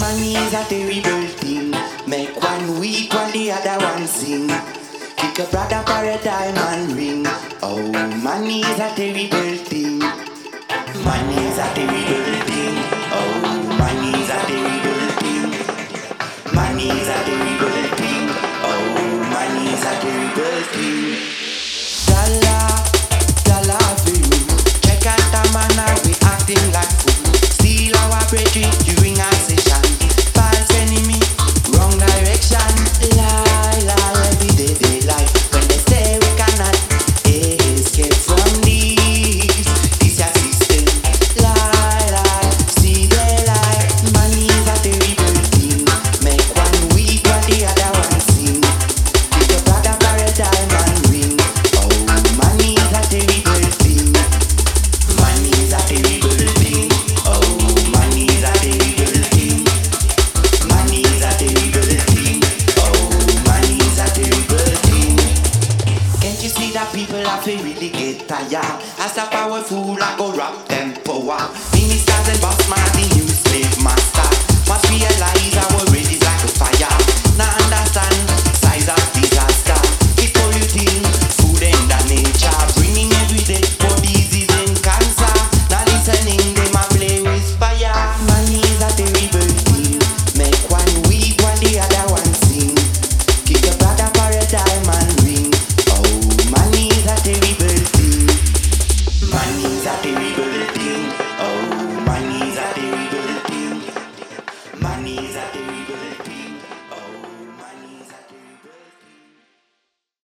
my knees at the rebuilding. Make one weep while the other one sing. Kick a brother for a diamond ring. Oh, my knees at the rebuilding. My knees at the rebuilding. Oh, my knees at the rebuilding. My knees at the rebuilding. Oh, my knees at the rebuilding. Dollar, dollar for. Check out the manner we acting like fools. Steal our bread drink. Have to really get tired? As a powerful, I go rock them power. Ministers and boss man, the